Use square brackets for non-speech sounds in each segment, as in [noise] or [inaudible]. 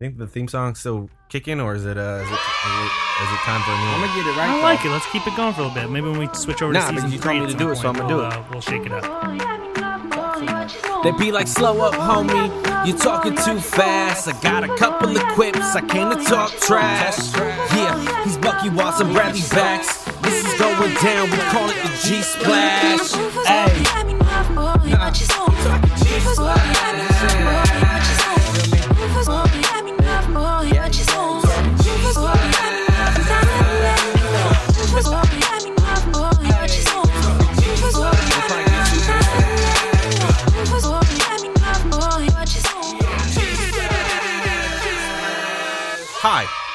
Think the theme song's still kicking, or is it uh, is it, is it, is it time for a new I'm gonna get it right. I though. like it. Let's keep it going for a little bit. Maybe when we switch over Nah, to season you three told me to do some it, so I'ma do we'll, it. Uh, we'll shake it up. They be like, slow up, homie. You're talking too fast. I got a couple of quips. I came to talk trash. Yeah, he's Bucky Watson, Bradley Backs. This is going down. We call it the G Splash. Hey.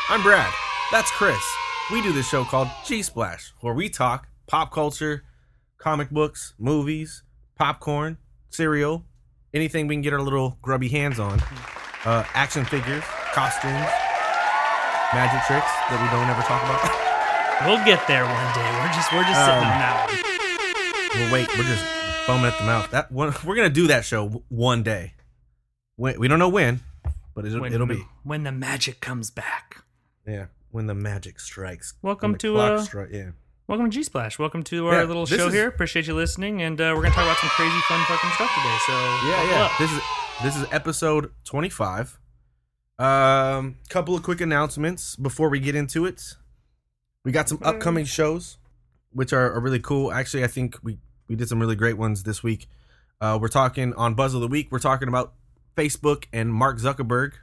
I'm Brad. That's Chris. We do this show called G Splash, where we talk pop culture, comic books, movies, popcorn, cereal, anything we can get our little grubby hands on, uh, action figures, costumes, magic tricks that we don't ever talk about. [laughs] We'll get there one day. We're just we're just sitting Um, on that one. well, wait, we're just foaming at the mouth. That one, we're gonna do that show w- one day. We, we don't know when, but it'll, When, it'll be when the magic comes back. Yeah when the magic strikes. Welcome to, uh, stri- yeah. Welcome to G Splash. Welcome to our Yeah, little show is- here. Appreciate you listening, and uh, we're gonna talk about some crazy, fun, fucking stuff today. So Yeah, yeah. up. This is this is episode 25. Um couple of quick announcements before we get into it. We got some upcoming shows which are, are really cool. Actually, I think we we did some really great ones this week. Uh we're talking on Buzz of the Week, we're talking about Facebook and Mark Zuckerberg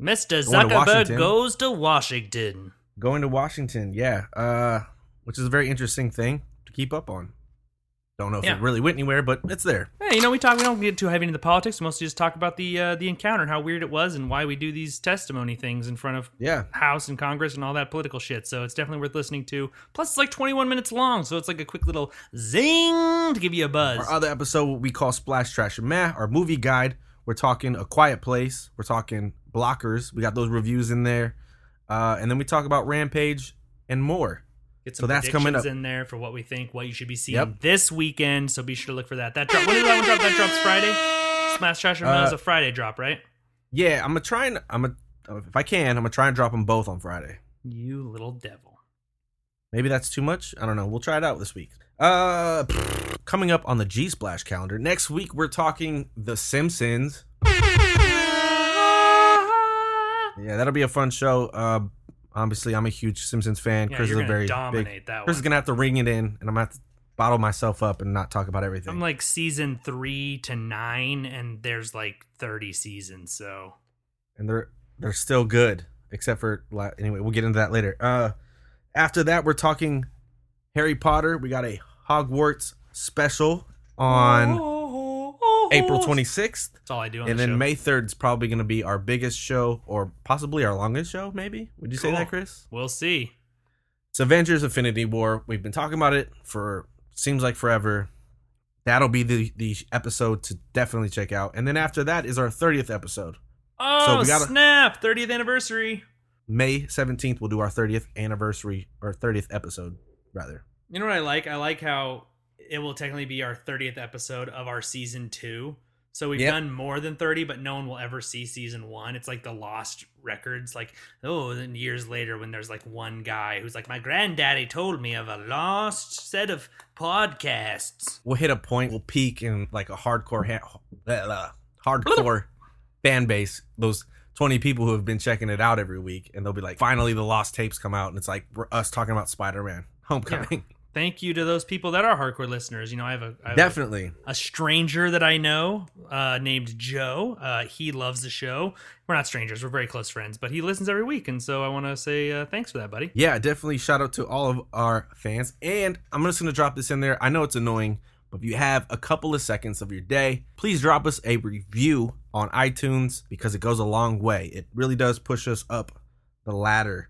Mr. Going to Zuckerberg Washington. goes to Washington. going to Washington. Yeah. Uh which is a very interesting thing to keep up on. Don't know if Yeah. it really went anywhere, but it's there. Hey, you know, we talk. We don't get too heavy into the politics. We mostly just talk about the uh, the encounter and how weird it was, and why we do these testimony things in front of Yeah. House and Congress and all that political shit. So it's definitely worth listening to. Plus, it's like 21 minutes long, so it's like a quick little zing to give you a buzz. Our other episode, what we call Splash Trash and Meh, our movie guide. We're talking A Quiet Place. We're talking Blockers. We got those reviews in there. Uh, and then we talk about Rampage and more. Get so that's coming up. in there for what we think, what you should be seeing Yep. this weekend. So be sure to look for that. That drop. When does that one drop? That drops Friday. Smash Trash and Meh is Uh, a Friday drop, right? Yeah, I'm gonna try and I'm gonna if I can, I'm gonna try and drop them both on Friday. You little devil. Maybe that's too much. I don't know. We'll try it out this week. Uh, coming up on the G Splash calendar next week, we're talking The Simpsons. [laughs] Yeah, that'll be a fun show. Uh, obviously, I'm a huge Simpsons fan. Yeah, Chris is a very dominate big. Chris is gonna have to ring it in, and I'm gonna have to bottle myself up and not talk about everything. I'm like season three to nine, and there's like 30 seasons. So and they're they're still good, except for anyway. We'll get into that later. Uh, after that, we're talking Harry Potter. We got a Hogwarts special on April 26th, That's all I do on and the then show. May 3rd is probably going to be our biggest show, or possibly our longest show. Maybe would you say Cool. that, Chris? We'll see. It's Avengers: Infinity War. We've been talking about it for seems like forever. That'll be the the episode to definitely check out. And then after that is our 30th episode. Oh we gotta- snap! 30th anniversary. May 17th we'll do our 30th anniversary or 30th episode rather. You know what I like? I like how it will technically be our 30th episode of our season two. So we've Yep. done more than 30, but no one will ever see season one. It's like the lost records. Like, oh, then years later when there's like one guy who's like, my granddaddy told me of a lost set of podcasts. We'll hit a point, we'll peak in like a hardcore ha- uh, hardcore fan base. Those 20 people who have been checking it out every week and they'll be like finally the lost tapes come out and it's like we're us talking about Spider-Man Homecoming. Thank you to those people that are hardcore listeners. You know, I have a, I have a- Definitely. a stranger that I know uh, named Joe. Uh, he loves the show. We're not strangers; we're very close friends, but he listens every week, and so I want to say uh, thanks for that, buddy. Yeah, definitely shout out to all of our fans. And I'm just going to drop this in there. I know it's annoying, but if you have a couple of seconds of your day, please drop us a review on iTunes because it goes a long way. It really does push us up the ladder.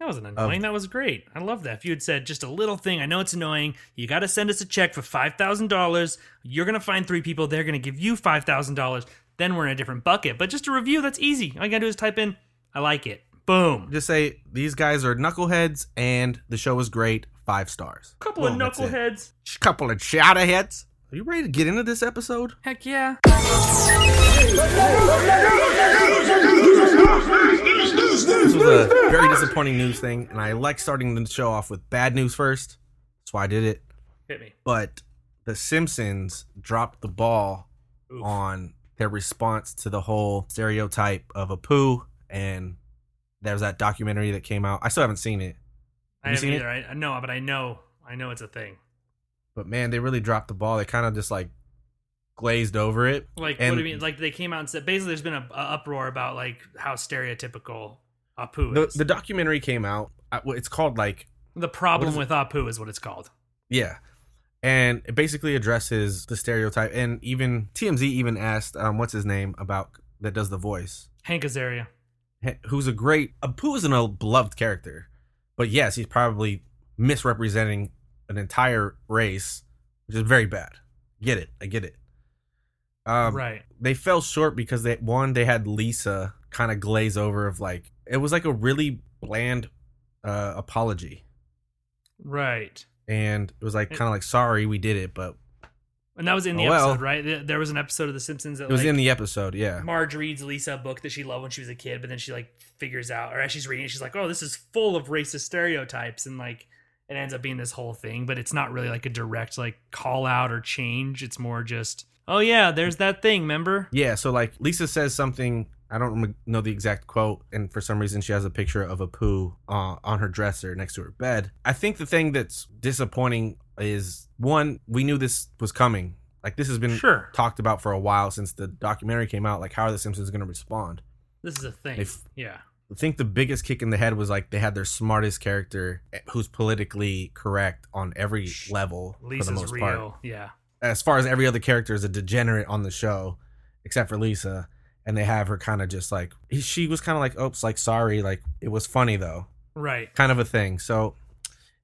That wasn't annoying. that was great. I love that. If you had said just a little thing, I know it's annoying. You got to send us a check for five thousand dollars. You're gonna find three people. They're gonna give you five thousand dollars. Then we're in a different bucket. But just a review, that's easy. All you gotta do is type in, "I like it." Boom. Just say these guys are knuckleheads and the show is great. Five stars. couple of Boom, that's it. knuckleheads. Couple of shouterheads. Are you ready to get into this episode? Heck yeah. Ladies and This was a very disappointing news thing, and I like starting the show off with bad news first. That's why I did it. Hit me. But The Simpsons dropped the ball Oof. on their response to the whole stereotype of Apu, and there was that documentary that came out. I still haven't seen it, I haven't seen it? either. I, I know, but I know, I know it's a thing. but man, they really dropped the ball. They kind of just like glazed over it. Like, And- what do you mean? Like, they came out and said basically, there's been a, a uproar about like how stereotypical Apu The, is. the documentary came out. Well, It's called like The problem with Apu is what it's called. Yeah. And it basically addresses the stereotype. And even TMZ even asked, um, what's his name, about that does the voice, Hank Azaria. Who's a great, Apu is an a beloved character. But yes, he's probably misrepresenting an entire race, which is very bad. Get it. I get it. Um, right. They fell short because they, one, they had Lisa kind of glaze over of like, it was like a really bland uh, apology. Right. And it was like, kind of like, sorry, we did it, but And that was in the Oh, well. episode, right? There- There was an episode of The Simpsons that it was like, in the episode. Yeah. Marge reads Lisa a book that she loved when she was a kid, but then she like figures out, or as she's reading it, she's like, "Oh, this is full of racist stereotypes," and like it ends up being this whole thing. But it's not really like a direct like call out or change. It's more just, "Oh yeah, there's that thing." Remember? Yeah, so like Lisa says something. I don't know the exact quote, and for some reason she has a picture of Apu uh, on her dresser next to her bed. I think the thing that's disappointing is one, we knew this was coming. Like this has been Sure. talked about for a while since the documentary came out. Like how are the Simpsons going to respond? This is a thing. If- yeah. I think the biggest kick in the head was like they had their smartest character eh, who's politically correct on every level for the most real. part. Yeah. As far as every other character is a degenerate on the show, except for Lisa, and they have her kind of just like she was kind of like, "Oops, like sorry, like it was funny though," Right. kind of a thing. So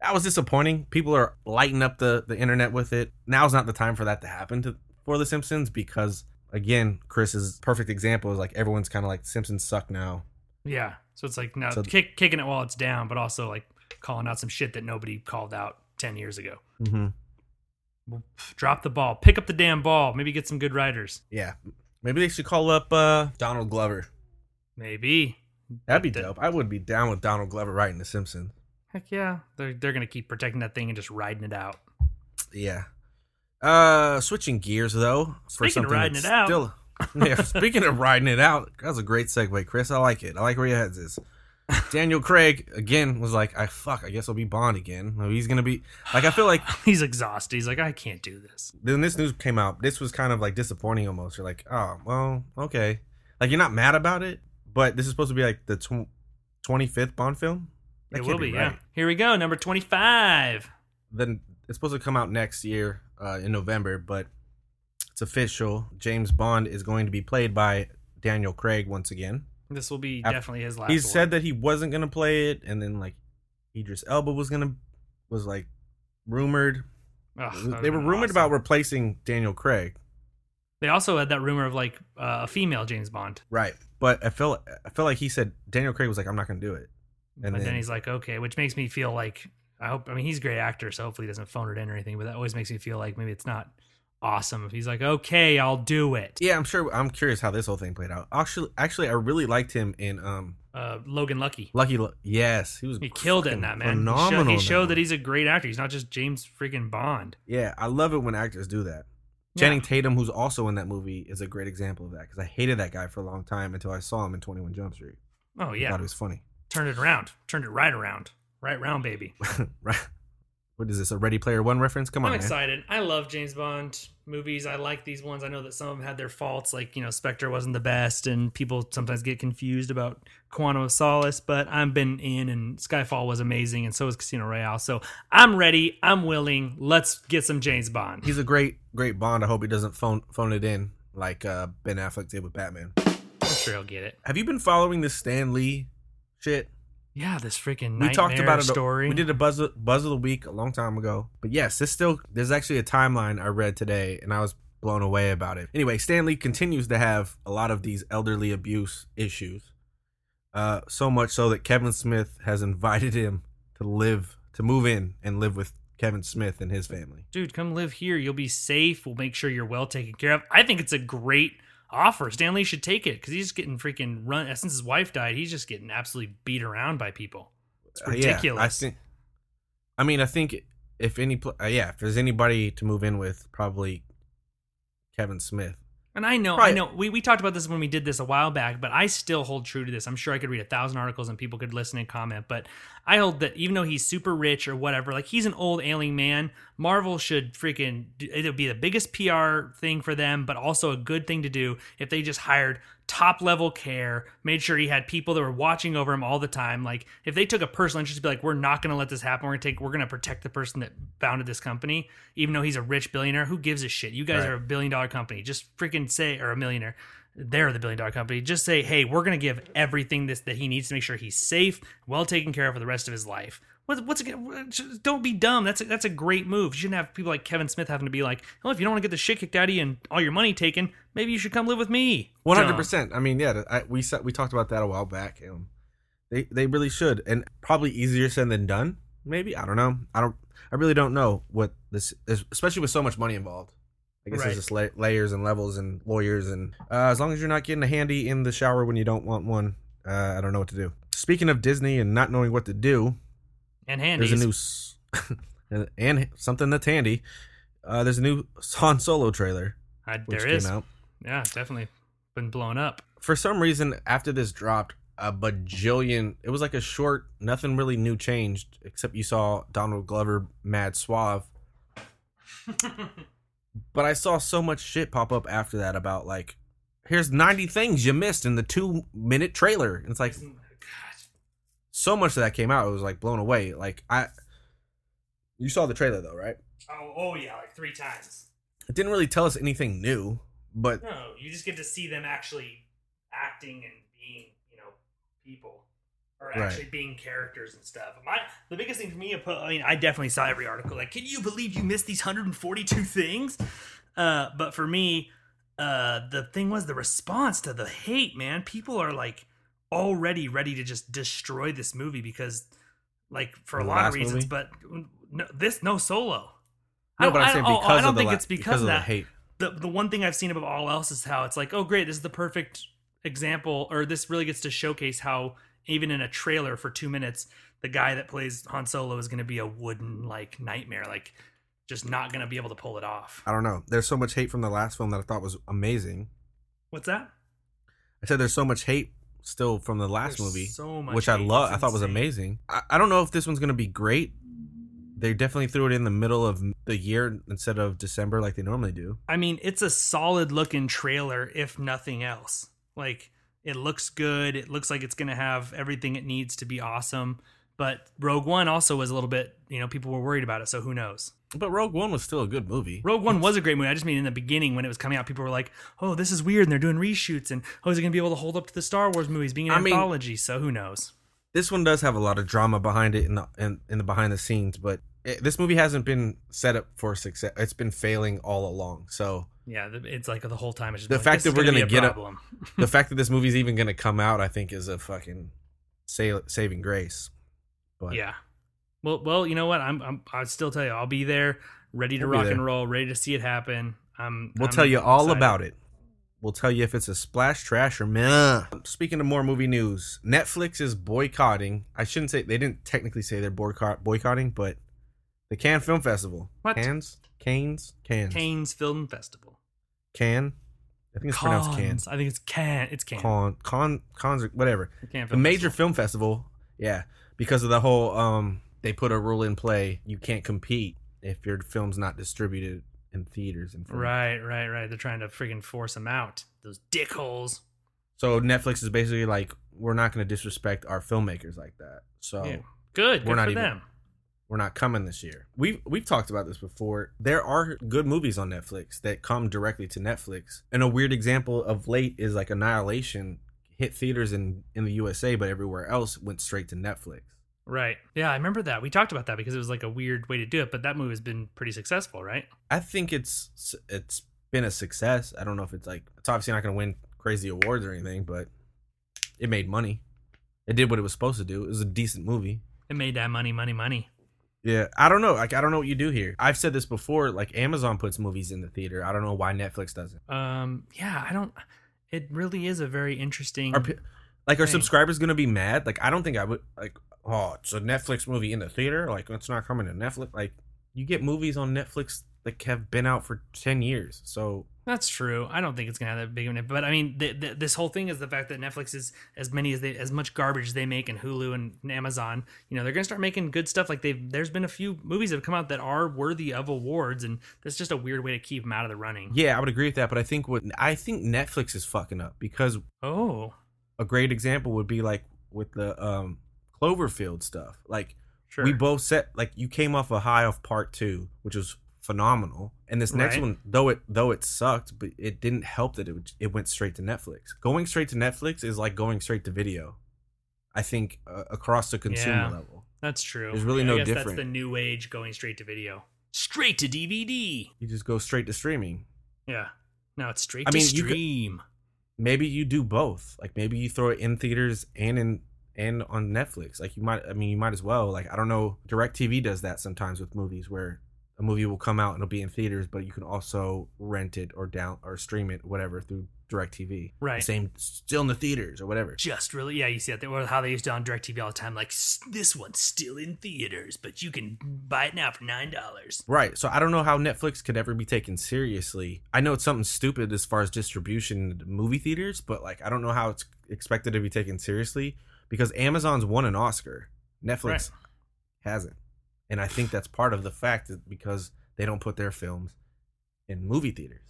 that was disappointing. People are lighting up the the internet with it. Now's not the time for that to happen to for the Simpsons because again, Chris's perfect example is like everyone's kind of like Simpsons suck now. Yeah. So it's like now So- kick, kicking it while it's down, but also like calling out some shit that nobody called out ten years ago. Mm-hmm. Drop the ball. Pick up the damn ball. Maybe get some good writers. Yeah, maybe they should call up uh, Donald Glover. Maybe. That'd be dope. I would be down with Donald Glover writing The Simpsons. Heck yeah. They're they're gonna keep protecting that thing and just riding it out. Yeah. Uh, switching gears though. for Speaking of riding it out. Still, [laughs] yeah. Speaking of riding it out, that was a great segue, Chris. I like it. I like where your head's is. Daniel Craig again was like, I fuck. I guess I'll be Bond again. He's gonna be like. I feel like [sighs] He's exhausted. He's like, I can't do this. Then this news came out, this was kind of like disappointing almost. You're like, oh well, okay. Like you're not mad about it, but this is supposed to be like the twenty fifth Bond film. That it will be, right. yeah. Here we go, number twenty five. then it's supposed to come out next year uh, in November, but it's official. James Bond is going to be played by Daniel Craig once again. This will be I've- definitely his last. He one. said that he wasn't going to play it, and then like Idris Elba was going to was like rumored. Ugh, they were rumored awesome. about replacing Daniel Craig, They also had that rumor of like uh, a female James Bond, right? But I feel I feel like he said Daniel Craig was like, I'm not going to do it. And but then, then- he's like, okay, which makes me feel like I hope. I mean, he's a great actor, so hopefully he doesn't phone it in or anything. But that always makes me feel like maybe it's not awesome if he's like, okay, I'll do it. Yeah, I'm sure. I'm curious how this whole thing played out. Actually, actually, I really liked him in um Uh, Logan Lucky. Lucky. Yes, he was. He killed it in that man. Phenomenal. He showed, he showed that he's a great actor. He's not just James freaking Bond. Yeah, I love it when actors do that. Yeah. Channing Tatum, who's also in that movie, is a great example of that because I hated that guy for a long time until I saw him in 21 Jump Street. Oh I yeah, thought he was funny. turned it around, turned it right around, right round, baby. [laughs] right? What is this? A Ready Player One reference? Come on, I'm man. excited. I love James Bond movies. I like these ones. I know that some of them had their faults, like you know, Spectre wasn't the best, and people sometimes get confused about Quantum of Solace. But I've been in, and Skyfall was amazing, and so was Casino Royale. So I'm ready. I'm willing. Let's get some James Bond. He's a great, great Bond. I hope he doesn't phone phone it in like uh, Ben Affleck did with Batman. I'm sure he'll get it. Have you been following this Stan Lee shit? Yeah, this freaking we talked about it. story. We did a buzz buzz of the week a long time ago. But yes, this still there's actually a timeline I read today, and I was blown away about it. Anyway, Stan Lee continues to have a lot of these elderly abuse issues. Uh, so much so that Kevin Smith has invited him to live to move in and live with Kevin Smith and his family. dude, come live here. You'll be safe. We'll make sure you're well taken care of. I think it's a great offer. Stan Lee should take it because he's just getting freaking run. Since his wife died, he's just getting absolutely beat around by people. It's Uh, yeah, ridiculous. I think. I mean, I think if any, uh, yeah, if there's anybody to move in with, probably Kevin Smith. And I know, I know, we, we talked about this when we did this a while back, but I still hold true to this. I'm sure I could read a thousand articles and people could listen and comment, but I hold that even though he's super rich or whatever, like he's an old ailing man, Marvel should freaking, it'll be the biggest PR thing for them, but also a good thing to do if they just hired top level care, made sure he had people that were watching over him all the time. Like if they took a personal interest to be like, we're not going to let this happen. We're going to take, we're going to protect the person that founded this company, even though he's a rich billionaire. Who gives a shit? You guys Right. are a billion dollar company. Just freaking say, or a millionaire. They're the billion dollar company. Just say, hey, we're going to give everything this that he needs to make sure he's safe, well taken care of for the rest of his life. What, what's it, don't be dumb. That's a, that's a great move. You shouldn't have people like Kevin Smith having to be like, well, if you don't want to get the shit kicked out of you and all your money taken, maybe you should come live with me. One hundred percent. I mean, yeah, I, we we talked about that a while back. Um, they they really should, and probably easier said than done. Maybe I don't know. I don't. I really don't know what this is, especially with so much money involved. I guess Right. there's just la- layers and levels and lawyers, and uh, as long as you're not getting a handy in the shower when you don't want one, uh, I don't know what to do. Speaking of Disney and not knowing what to do, And handies. there's a new [laughs] and, and something that's handy. Uh, there's a new Han Solo trailer I, there is. out. Yeah, definitely been blown up. for some reason after this dropped a bajillion it was like a short nothing really new changed except you saw donald glover mad suave [laughs] but i saw so much shit pop up after that about like here's 90 things you missed in the two minute trailer and it's like so much of that came out it was like blown away like i you saw the trailer though right Oh, oh yeah, like three times. it didn't really tell us anything new but No, you just get to see them actually acting and being, you know, people or Right. actually being characters and stuff. My the biggest thing for me, I mean, I definitely saw every article. Like, can you believe you missed these 142 things? Uh, but for me, uh, the thing was the response to the hate. Man, people are like already ready to just destroy this movie because, like, for a The lot of reasons. movie? But no, this no solo. no I- but I i'm saying oh, because I don't think la- it's because, because of of the that hate the the one thing I've seen above all else is how it's like, oh great, this is the perfect example, or this really gets to showcase how even in a trailer for two minutes, the guy that plays Han Solo is going to be a wooden like nightmare, like just not going to be able to pull it off. I don't know. There's so much hate from the last film that I thought was amazing. What's that? I said there's so much hate still from the last There's movie, so which I love. I thought was amazing. I, I don't know if this one's gonna be great. They definitely threw it in the middle of the year instead of December like they normally do. I mean, it's a solid looking trailer, if nothing else. Like, it looks good. It looks like it's going to have everything it needs to be awesome. But Rogue One also was a little bit, you know, people were worried about it. So who knows? But Rogue One was still a good movie. Rogue One was a great movie. I just mean in the beginning when it was coming out, people were like, "Oh, this is weird," and they're doing reshoots, and oh, is it going to be able to hold up to the Star Wars movies being an I mean- anthology? So who knows? This one does have a lot of drama behind it in the in, in the behind the scenes, but it, this movie hasn't been set up for success. It's been failing all along. So Yeah, it's like the whole time. It's just The like, fact that we're gonna a get a- problem. [laughs] the fact [laughs] that this movie's even going to come out, I think, is a fucking sa- saving grace. But yeah. Well, well, you know what? I'm, I'm I'll still tell you, I'll be there, ready to We'll rock and roll, ready to see it happen. I'm. We'll I'm tell you all excited. about it. We'll tell you if it's a splash trash or meh. Speaking of more movie news, Netflix is boycotting. I shouldn't say they didn't technically say they're boycott boycotting, but the Cannes Film Festival. What? Cannes? Canes? Cannes. Cannes Film Festival. Cannes? I think it's pronounced Cannes. Cannes. I think it's Can. It's Can. Con, con, cons, whatever. Cannes The major Festival. film festival, yeah, because of the whole, um, they put a rule in play: you can't compete if your film's not distributed in theaters and. Right, right, right. They're trying to freaking force them out. Those dickholes. So Netflix is basically like, we're not going to disrespect our filmmakers like that. So Yeah. Good. We're Good not for even- them. we're not coming this year. We've we've talked about this before. There are good movies on Netflix that come directly to Netflix. And a weird example of late is like Annihilation hit theaters in in the USA, but everywhere else went straight to Netflix. Right. Yeah, I remember that. We talked about that because it was like a weird way to do it, but that movie has been pretty successful, right? I think it's it's been a success. I don't know if it's like it's obviously not going to win crazy awards or anything, but it made money. It did what it was supposed to do. It was a decent movie. It made that money, money, money. Yeah, I don't know. Like, I don't know what you do here. I've said this before. Like, Amazon puts movies in the theater. I don't know why Netflix doesn't. Um, yeah, I don't. It really is a very interesting. Are, like, are Thing. subscribers gonna be mad? Like, I don't think I would. Like, oh, it's a Netflix movie in the theater. Like, it's not coming to Netflix. Like, you get movies on Netflix that have been out for ten years. So That's true. I don't think it's gonna have that big of an impact. But I mean, the, the, this whole thing is the fact that Netflix is as many as they as much garbage as they make, and Hulu and, Amazon. You know, they're gonna start making good stuff. Like they've there's been a few movies that have come out that are worthy of awards, and that's just a weird way to keep them out of the running. yeah, I would agree with that. But I think what I think Netflix is fucking up because Oh, a great example would be like with the um Cloverfield stuff. Like sure. we both said like you came off a high of part two, which was phenomenal. And this next Right. one, though it though it sucked, but it didn't help that it would- it went straight to Netflix. Going straight to Netflix is like going straight to video. I think uh, across the consumer Yeah. level, that's true. There's really I no guess different. That's the new age going straight to video, straight to DVD. you just go straight to streaming. Yeah. No, it's straight I to mean, you could- stream. Maybe you do both. Like maybe you throw it in theaters and in and on Netflix. Like you might. I mean, you might as well. Like I don't know. DirecTV does that sometimes with movies where a movie will come out and it'll be in theaters, but you can also rent it or down or stream it, whatever, through DirecTV. Right. Same, still in the theaters or whatever. just really yeah you see that they, or how they used to on DirecTV all the time like this one's still in theaters but you can buy it now for nine dollars Right. So I don't know how Netflix could ever be taken seriously. I know it's something stupid as far as distribution in movie theaters, but like I don't know how it's expected to be taken seriously because Amazon's won an Oscar. Netflix Right. hasn't. And I think that's part of the fact that because they don't put their films in movie theaters.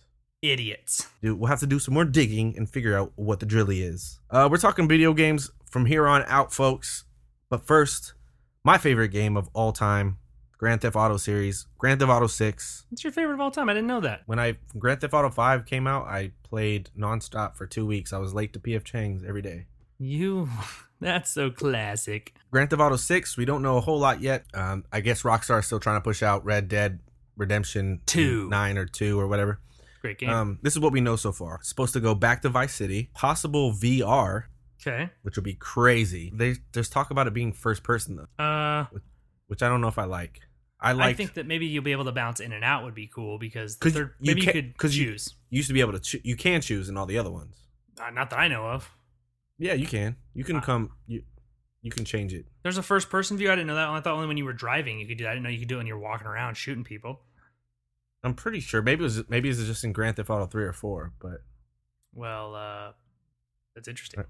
idiots Dude, we'll have to do some more digging and figure out what the drilly is. Uh, we're talking video games from here on out, folks. But first, my favorite game of all time, Grand Theft Auto series, Grand Theft Auto 6. what's your favorite of all time i didn't know that When I Grand Theft Auto 5 came out, I played nonstop for two weeks. I was late to PF Chang's every day. You [laughs] that's so classic Grand Theft Auto 6, we don't know a whole lot yet. Um, I guess Rockstar is still trying to push out Red Dead Redemption Two. 9 or 2 or whatever. great game Um, this is what we know so far. It's supposed to go back to Vice City, possible VR, okay which would be crazy. They, there's talk about it being first person though, uh which I don't know if I like. I i think that maybe you'll be able to bounce in and out would be cool because the third, you maybe you, can't- could 'cause you- choose used to be able to cho- you can choose in all the other ones. uh, not that i know of Yeah, you can. You can come you you can change it. there's a first person view i didn't know that i thought only when you were driving you could do that i didn't know you could do it when you're walking around shooting people I'm pretty sure. Maybe it was maybe it's just in Grand Theft Auto three or four, but well uh that's interesting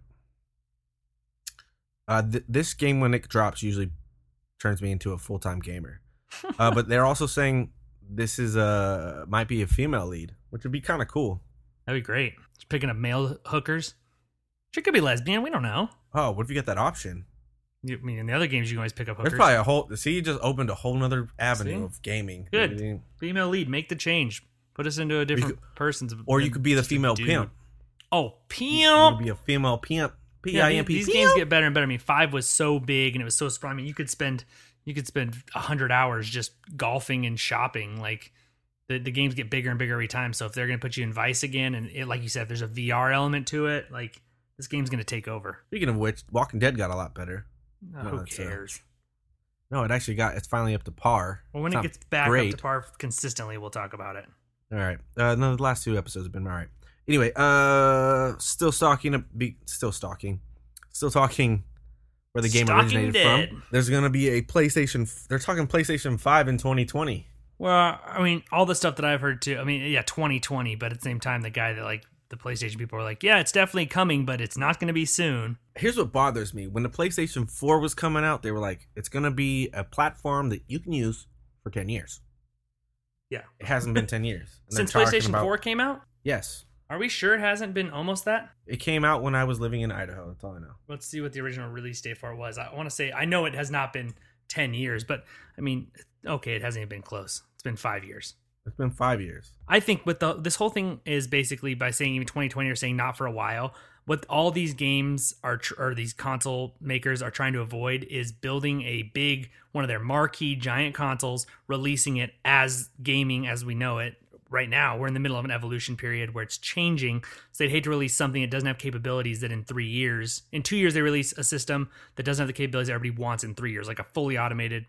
uh, th- this game when it drops usually turns me into a full time gamer. [laughs] uh, but they're also saying this is a might be a female lead, which would be kind of cool. That'd be great. Just picking up male hookers. She could be lesbian. We don't know. Oh, what if you get that option? You, I mean, in the other games, you can always pick up hookers. There's probably a whole. See, you just opened a whole nother avenue See? of gaming. Good. I mean, Female lead. Make the change. Put us into a different person's. Or you could be the just a female dude. pimp. Oh, You could pimp. be a female pimp. P Yeah, I these, these games get better and better. I mean, five was so big and it was so strong. I mean, you could spend you could spend a hundred hours just golfing and shopping. Like the, the games get bigger and bigger every time. So if they're gonna put you in Vice again, and it, like you said, if there's a VR element to it, like this game's gonna take over. Speaking of which, Walking Dead got a lot better. Oh, No, who cares? No, it actually got. It's finally up to par. Well, when It's it gets back great. up to par consistently, we'll talk about it. All right. Uh, no, the last two episodes have been all right. Anyway, uh, still stalking. A, be, still stalking. Still talking. Where the game Stalking originated Dead. from. There's gonna be a PlayStation. They're talking PlayStation Five in 2020. Well, I mean, all the stuff that I've heard too. I mean, yeah, 2020, but at the same time, the guy that like the PlayStation people are like, yeah, it's definitely coming, but it's not going to be soon. Here's what bothers me: when the PlayStation 4 was coming out, they were like, "It's gonna be a platform that you can use for 10 years." Yeah. It hasn't been 10 years. Since PlayStation about- 4 came out, Yes, are we sure it hasn't been almost that? it came out when I was living in Idaho. That's all I know. Let's see what the original release date for it was. I want to say I know it has not been 10 years, but I mean, okay, it hasn't even been close. It's been five years. It's been five years. I think with the this whole thing is basically by saying even 2020 or saying not for a while. What all these games are tr- or these console makers are trying to avoid is building a big one of their marquee giant consoles, releasing it as gaming as we know it. Right now, we're in the middle of an evolution period where it's changing. So they'd hate to release something that doesn't have capabilities that in three years, in two years, they release a system that doesn't have the capabilities everybody wants in three years, like a fully automated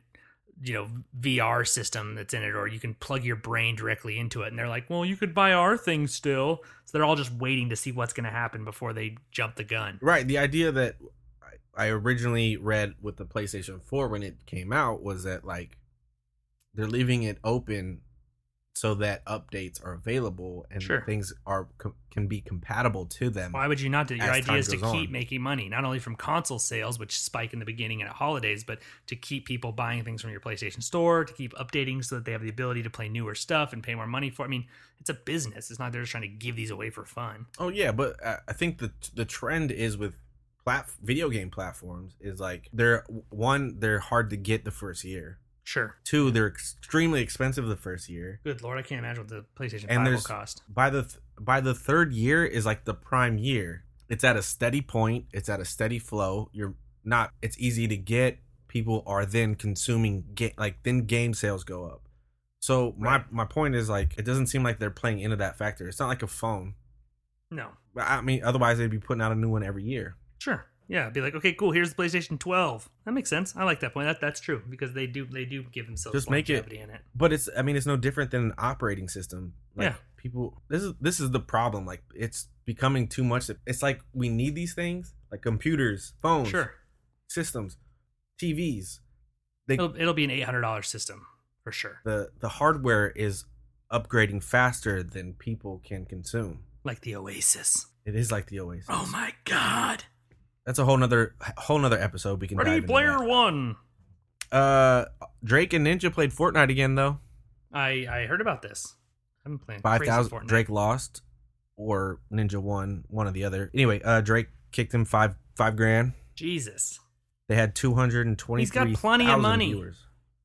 you know VR system that's in it, or you can plug your brain directly into it. And they're like, well, you could buy our thing still. So they're all just waiting to see what's going to happen before they jump the gun. Right. The idea that I- originally read with the PlayStation 4 when it came out was that like they're leaving it open so that updates are available and Sure. things are com- can be compatible to them. Why would you not do? Your idea is to keep on. making money, not only from console sales, which spike in the beginning and at holidays, but to keep people buying things from your PlayStation Store, to keep updating so that they have the ability to play newer stuff and pay more money for. it. I mean, it's a business. It's not they're just trying to give these away for fun. Oh yeah, but I I think the the trend is with plat video game platforms is like they're one they're hard to get the first year. Sure. Two, they're extremely expensive the first year. Good lord, I can't imagine what the PlayStation And 5 will cost. By the th- by the third year is like the prime year. It's at a steady point. It's at a steady flow. You're not. It's easy to get. People are then consuming. Get like then game sales go up. So my my point is like it doesn't seem like they're playing into that factor. It's not like a phone. No. I mean, otherwise they'd be putting out a new one every year. Sure. Yeah, be like, okay, cool. Here's the PlayStation 12. That makes sense. I like that point. That that's true because they do they do give themselves Just make it- in it. But it's I mean it's no different than an operating system. Like Yeah. people this is this is the problem. Like it's becoming too much. It's like we need these things like computers, phones, Sure. systems, TVs. They It'll, it'll be an eight hundred dollar system for sure. the the hardware is upgrading faster than people can consume. Like the Oasis. It is like the Oasis. Oh my god. That's a whole nother whole nother episode we can Ready dive into Player that. One. Uh Drake and Ninja played Fortnite again though. I I heard about this. I'm playing Five crazy thousand Fortnite. Drake lost or Ninja won, one or the other. Anyway, uh Drake kicked him five five grand. Jesus. They had two hundred and twenty He's got plenty of money. viewers.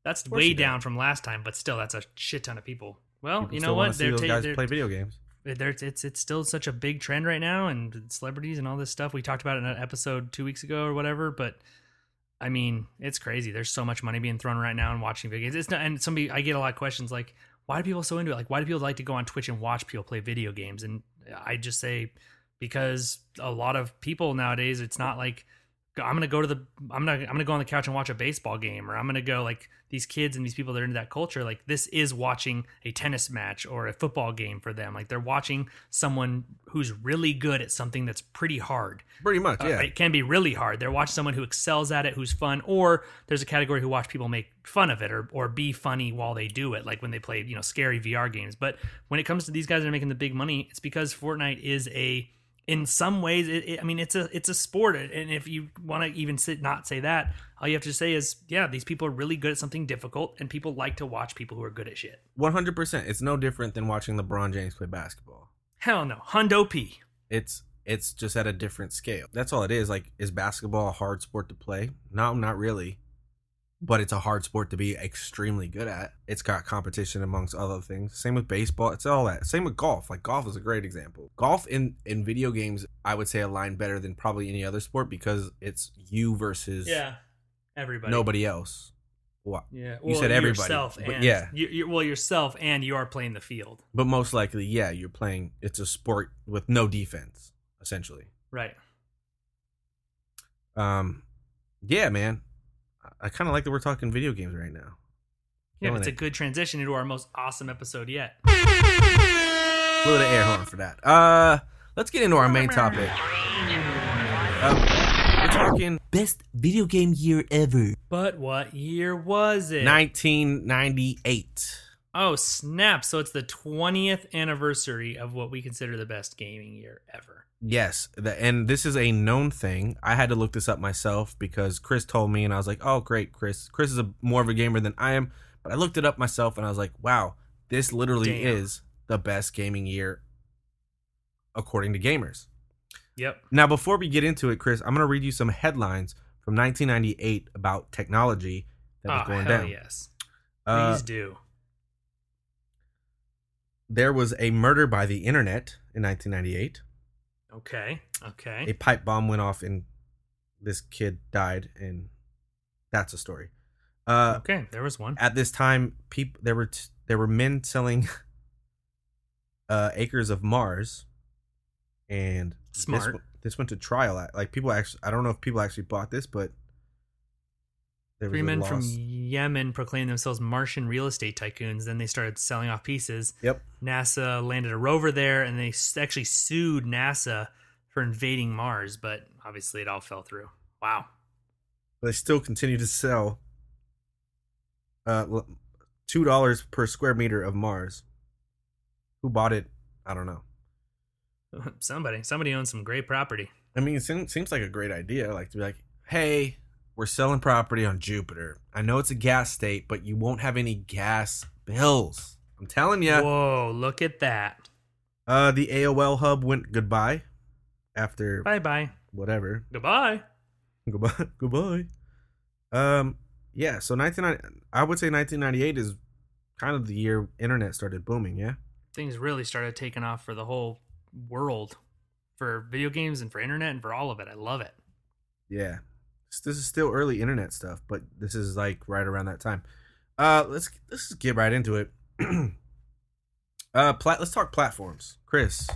That's way he does. down from last time, but still that's a shit ton of people. Well, People you know what? They're, those ta- guys they're, play video games. They're it's it's still such a big trend right now and celebrities and all this stuff. We talked about in an episode 2 weeks ago or whatever, but I mean, it's crazy. There's so much money being thrown right now and watching video games. It's not, and somebody I get a lot of questions like, why do people so into it? Like, why do people like to go on Twitch and watch people play video games? And I just say because a lot of people nowadays, it's not like I'm gonna go to the I'm not I'm gonna go on the couch and watch a baseball game or I'm gonna go like these kids and these people that are into that culture like this is watching a tennis match or a football game for them like they're watching someone who's really good at something that's pretty hard Pretty much, uh, yeah. it can be really hard. They're watching someone who excels at it, who's fun, or there's a category who watch people make fun of it or or be funny while they do it, like when they play you know scary VR games. But when it comes to these guys that are making the big money, it's because Fortnite is a in some ways it, it- i mean it's a it's a sport and if you want to even sit not say that all you have to say is yeah these people are really good at something difficult and people like to watch people who are good at shit One hundred percent. It's no different than watching LeBron James play basketball. hell no hundo p It's it's just at a different scale. That's all it is. Like, is basketball a hard sport to play? No, not really. But it's a hard sport to be extremely good at. It's got competition amongst other things. Same with baseball. It's all that. Same with golf. Like golf is a great example. Golf in in video games, I would say align better than probably any other sport because it's you versus yeah everybody nobody else. What? yeah You said everybody, yourself and yeah. you, you, well yourself and you are playing the field But most likely, yeah, you're playing. It's a sport with no defense, essentially. right Um, yeah, man. I, I kind of like that we're talking video games right now. yeah Killing it's a good transition into our most awesome episode yet Blew the air horn for that. Uh, let's get into our main topic. Uh, we're talking Best video game year ever. but what year was it 1998. Oh, snap. So it's the 20th anniversary of what we consider the best gaming year ever. Yes, the, and this is a known thing. I had to look this up myself because Chris told me, and I was like, "Oh, great, Chris! Chris is a more of a gamer than I am." But I looked it up myself, and I was like, "Wow, this literally Damn. is the best gaming year according to gamers." Yep. Now, before we get into it, Chris, I'm going to read you some headlines from 1998 about technology that was Ah, going hell down. yes. Uh, Please do. there was a murder by the internet in 1998. Okay. Okay. A pipe bomb went off, and this kid died, and that's a story. Uh, okay. There was one. at this time, people there were t- there were men selling [laughs] uh, acres of Mars, and this Smart. went- This, went to trial. At, like people actually, I don't know if people actually bought this, but there Three men from. Yemen proclaimed themselves Martian real estate tycoons. Then they started selling off pieces. Yep. NASA landed a rover there, and they actually sued NASA for invading Mars. But obviously, it all fell through. Wow. They still continue to sell uh two dollars per square meter of Mars. Who bought it? I don't know. [laughs] somebody, somebody owns some great property. I mean, it seems like a great idea. Like to be like, hey, we're selling property on Jupiter. I know it's a gas state, but you won't have any gas bills. I'm telling you. Whoa! Look at that. Uh, the AOL hub went goodbye after Bye bye. whatever. Goodbye. Goodbye. [laughs] goodbye. Um, yeah. So 1990, I would say 1998 is kind of the year internet started booming. Yeah. Things really started taking off for the whole world, for video games and for internet and for all of it. I love it. Yeah. This is still early internet stuff, but this is like right around that time. Uh, let's let's just get right into it. [clears throat] uh, plat- let's talk platforms. Chris,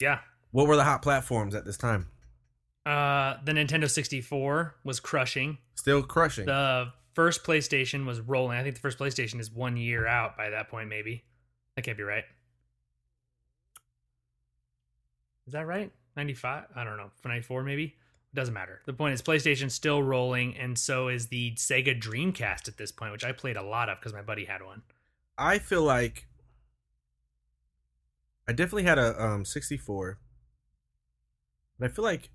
Yeah. what were the hot platforms at this time? Uh, the Nintendo 64 was crushing. Still crushing. The first PlayStation was rolling. I think the first PlayStation is one year out by that point, maybe. That can't be right. Is that right? 95? I don't know. 94 maybe? Doesn't matter. The point is, PlayStation's still rolling, and so is the Sega Dreamcast at this point, which I played a lot of because my buddy had one. I feel like I definitely had a um 64. But I feel like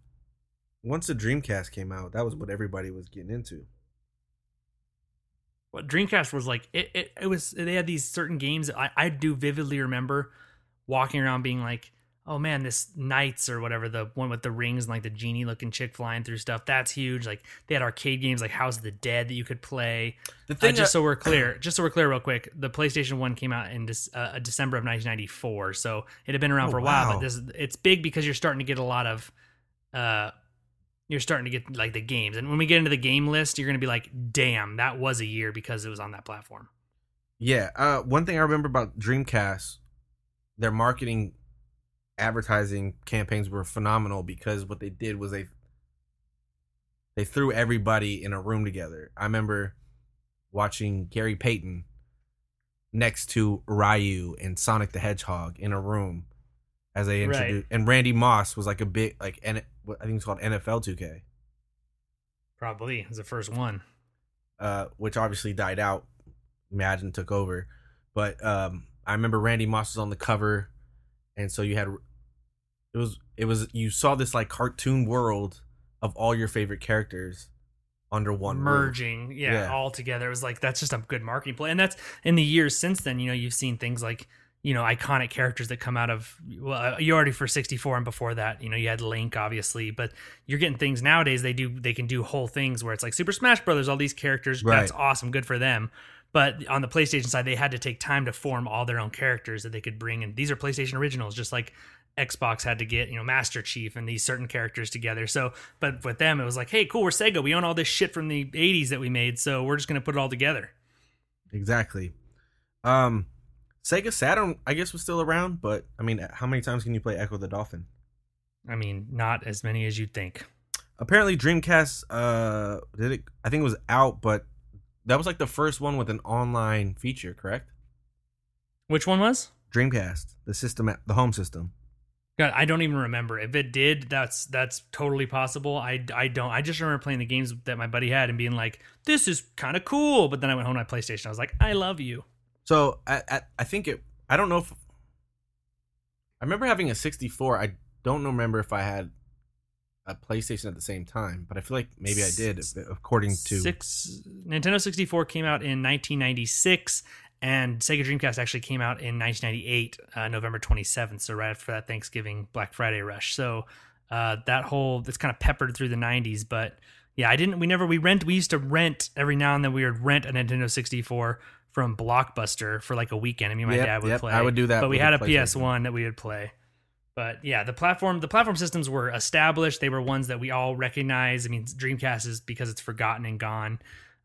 once the Dreamcast came out, that was what everybody was getting into. What Dreamcast was like, it, it, it was, they had these certain games that I, I do vividly remember walking around being like, oh man, this Knights or whatever, the one with the rings and like the genie looking chick flying through stuff, that's huge. Like they had arcade games like House of the Dead that you could play. The Uh, just so we're clear, [clears throat] just so we're clear, real quick, the PlayStation One came out in Dec- uh, December of 1994, so it had been around Oh, for a while. wow. But this it's big because you're starting to get a lot of, uh, you're starting to get like the games, and when we get into the game list, you're gonna be like, damn, that was a year because it was on that platform. Yeah. Uh, one thing I remember about Dreamcast, their marketing, advertising campaigns were phenomenal because what they did was they they threw everybody in a room together. I remember watching Gary Payton next to Ryu and Sonic the Hedgehog in a room as they Right. introduced, and Randy Moss was like a big like and I think it's called NFL 2K. Probably was the first one. uh, which obviously died out. Madden took over, but um, I remember Randy Moss was on the cover, and so you had it was it was you saw this like cartoon world of all your favorite characters under one merging yeah, Yeah. all together. It was like that's just a good marketing play and that's in the years since then you know you've seen things like you know iconic characters that come out of well uh, you already for 64 and before that you know you had link obviously but you're getting things nowadays they do they can do whole things where it's like super smash brothers all these characters right. that's awesome good for them. But on the playstation side they had to take time to form all their own characters that they could bring and these are playstation originals just like Xbox had to get, you know, Master Chief and these certain characters together. So, but with them, it was like, hey, cool, we're Sega. We own all this shit from the 80s that we made. So we're just going to put it all together. Exactly. Um, Sega Saturn, I guess, was still around, but I mean, how many times can you play Ecco the Dolphin? I mean, not as many as you'd think. Apparently, Dreamcast, uh, did it? I think it was out, but that was like the first one with an online feature, correct? Which one was? Dreamcast, the system, the home system. God, I don't even remember. If it did, that's that's totally possible. I, I don't. I just remember playing the games that my buddy had and being like, "This is kind of cool." But then I went home to my PlayStation. I was like, "I love you." So I, I I think it. I don't know if I remember having a 64. I don't remember if I had a PlayStation at the same time, but I feel like maybe I did, according to. Six Nintendo 64 came out in 1996, and Sega Dreamcast actually came out in 1998, uh, November 27th. So right after that Thanksgiving Black Friday rush. So uh, that whole it's kind of peppered through the 90s. But yeah, I didn't. We never we rent. We used to rent every now and then. We would rent a Nintendo 64 from Blockbuster for like a weekend. I mean, my Yep, dad would yep, play. I would do that But we had a PS1 that we would play. But yeah, the platform the platform systems were established. They were ones that we all recognize. I mean, Dreamcast is because it's forgotten and gone.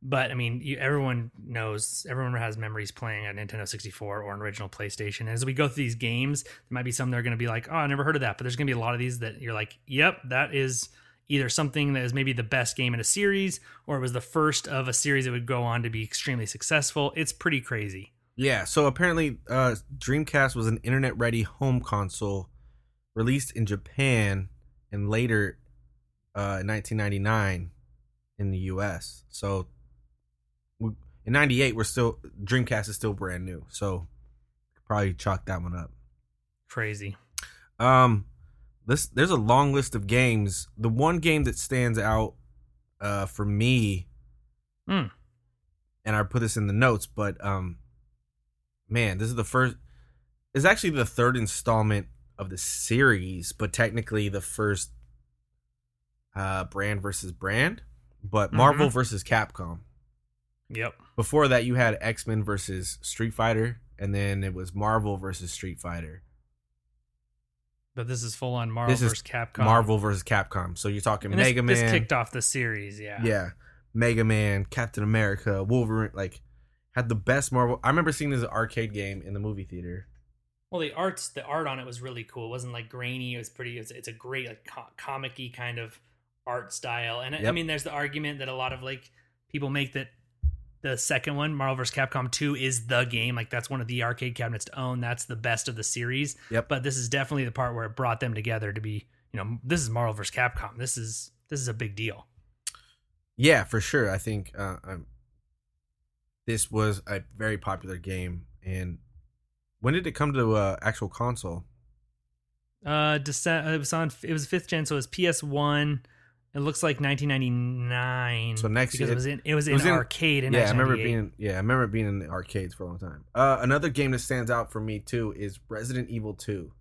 But I mean, you, everyone knows, everyone has memories playing a Nintendo 64 or an original PlayStation. As we go through these games, there might be some that are going to be like, "Oh, I never heard of that," but there's going to be a lot of these that you're like, "Yep, that is either something that is maybe the best game in a series or it was the first of a series that would go on to be extremely successful. It's pretty crazy. Yeah, so apparently uh, Dreamcast was an internet ready home console released in Japan and later uh, in 1999 in the US. So in 98 we're still Dreamcast is still brand new. So probably chalk that one up. Crazy. Um this there's a long list of games. The one game that stands out uh for me Mm. and I put this in the notes, but um man, this is the first it's actually the third installment of the series, but technically the first uh brand versus brand, but Marvel versus Capcom. Yep. Before that you had X-Men versus Street Fighter and then it was Marvel versus Street Fighter. But this is full on Marvel This is versus Capcom. Marvel versus Capcom. So you're talking And this, Mega Man. this kicked off the series, yeah. yeah. Mega Man, Captain America, Wolverine, like had the best Marvel. I remember seeing this arcade game in the movie theater. Well, the arts, the art on it was really cool. It wasn't like grainy. It was pretty. It's, it's a great like co- comic-y kind of art style. And I- I mean, there's the argument that a lot of like people make that the second one, Marvel vs. Capcom 2, is the game. Like that's one of the arcade cabinets to own. That's the best of the series. Yep. But this is definitely the part where it brought them together to be. You know, this is Marvel vs. Capcom. This is this is a big deal. Yeah, for sure. I think uh, this was a very popular game. And when did it come to uh, actual console? Uh, Dece- it was on. It was fifth gen, so it was PS One. It looks like 1999. So next because year- it was in it was it in was in- arcade in yeah, I remember being yeah, I remember being in the arcades for a long time. Uh, another game that stands out for me too is Resident Evil Two.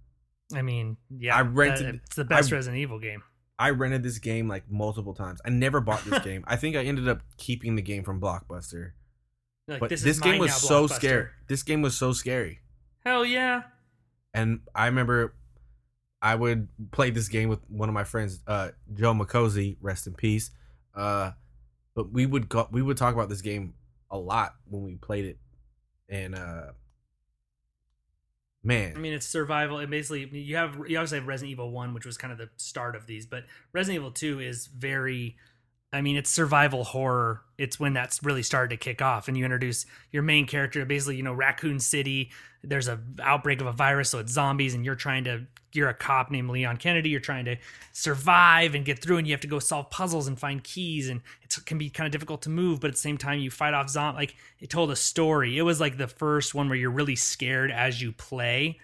I mean, yeah, I rented- that- it's the best I- Resident Evil game. I rented this game like multiple times. I never bought this [laughs] game. I think I ended up keeping the game from Blockbuster. Like, But this, this, game was now, so scary. This game was so scary. Hell yeah! And I remember I would play this game with one of my friends, uh, Joe McCosey, rest in peace. Uh, but we would go, we would talk about this game a lot when we played it, and uh, man, I mean, it's survival. And basically, you have you obviously have Resident Evil One, which was kind of the start of these, but Resident Evil Two is very. I mean, it's survival horror. It's when that's really started to kick off, and you introduce your main character. Basically, you know, Raccoon City. There's a outbreak of a virus, so it's zombies, and you're trying to. You're a cop named Leon Kennedy. You're trying to survive and get through, and you have to go solve puzzles and find keys, and it can be kind of difficult to move. But at the same time, you fight off zombies. Like it told a story. It was like the first one where you're really scared as you play.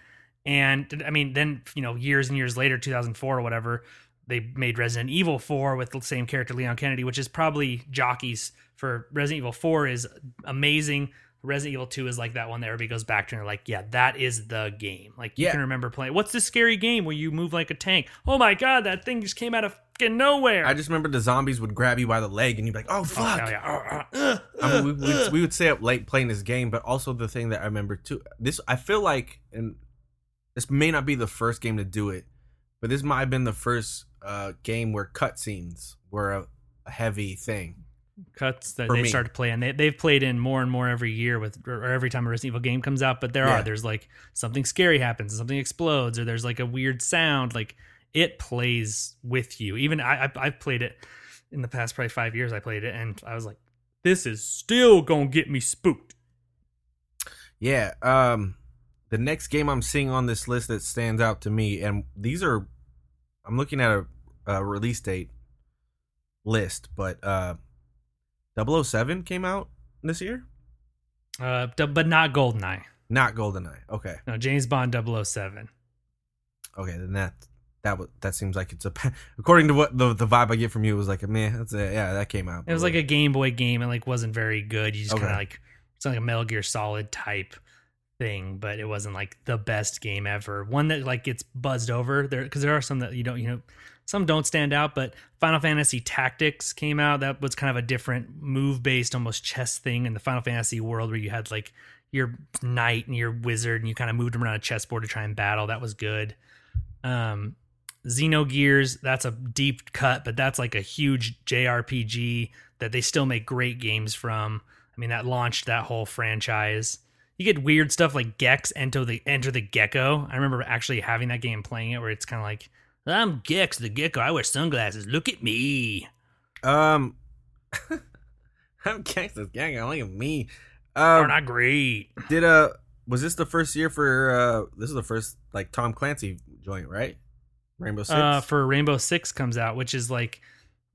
And I mean, then you know, years and years later, 2004 or whatever, they made Resident Evil 4 with the same character, Leon Kennedy, which is probably jockeys for Resident Evil 4 is amazing. Resident Evil 2 is like that one that everybody goes back to and they're like, yeah, that is the game. Like you Yeah. can remember playing. What's this scary game where you move like a tank? Oh my god, that thing just came out of fucking nowhere. I just remember the zombies would grab you by the leg, and you'd be like, "Oh Oh, fuck!" hell yeah. Uh, [laughs] uh, I mean, we, we, uh. we would stay up late playing this game, but also the thing that I remember too. This I feel like, and this may not be the first game to do it, but this might have been the first uh, game where cutscenes were a, a heavy thing. cuts that they me. start to play and they, they've played in more and more every year with or every time a Resident Evil game comes out but there Yeah. are there's like something scary happens something explodes or there's like a weird sound like it plays with you even I, I I've played it in the past probably five years I played it and I was like this is still gonna get me spooked Yeah. Um, the next game I'm seeing on this list that stands out to me, and these are, I'm looking at a, a release date list, but uh, 007 came out this year. uh but not Goldeneye Not GoldenEye. Okay. no James Bond 007 Okay, then that that was that seems like it's a [laughs] according to what the the vibe I get from you it was like man that's a, yeah that came out. It was like a Game Boy game and like wasn't very good. You just Okay. kind of like it's like a Metal Gear Solid type thing, but it wasn't like the best game ever. One that like gets buzzed over there because there are some that you don't you know some don't stand out. But Final Fantasy Tactics came out. That was kind of a different move based almost chess thing in the Final Fantasy world where you had like your knight and your wizard and you kind of moved them around a chessboard to try and battle. That was good. Um, Xenogears, that's a deep cut, but that's like a huge JRPG that they still make great games from. I mean, that launched that whole franchise. You get weird stuff like Gex Enter the Enter the Gecko. I remember actually having that game playing it where it's kind of like I'm Gex the Gecko. I wear sunglasses. Look at me. Um, [laughs] I'm Gangsta's Gang. I look at me. Aren't Um, I great? did uh, was this the first year for uh? This is the first like Tom Clancy joint, right? Rainbow Six. Uh, for Rainbow Six comes out, which is like,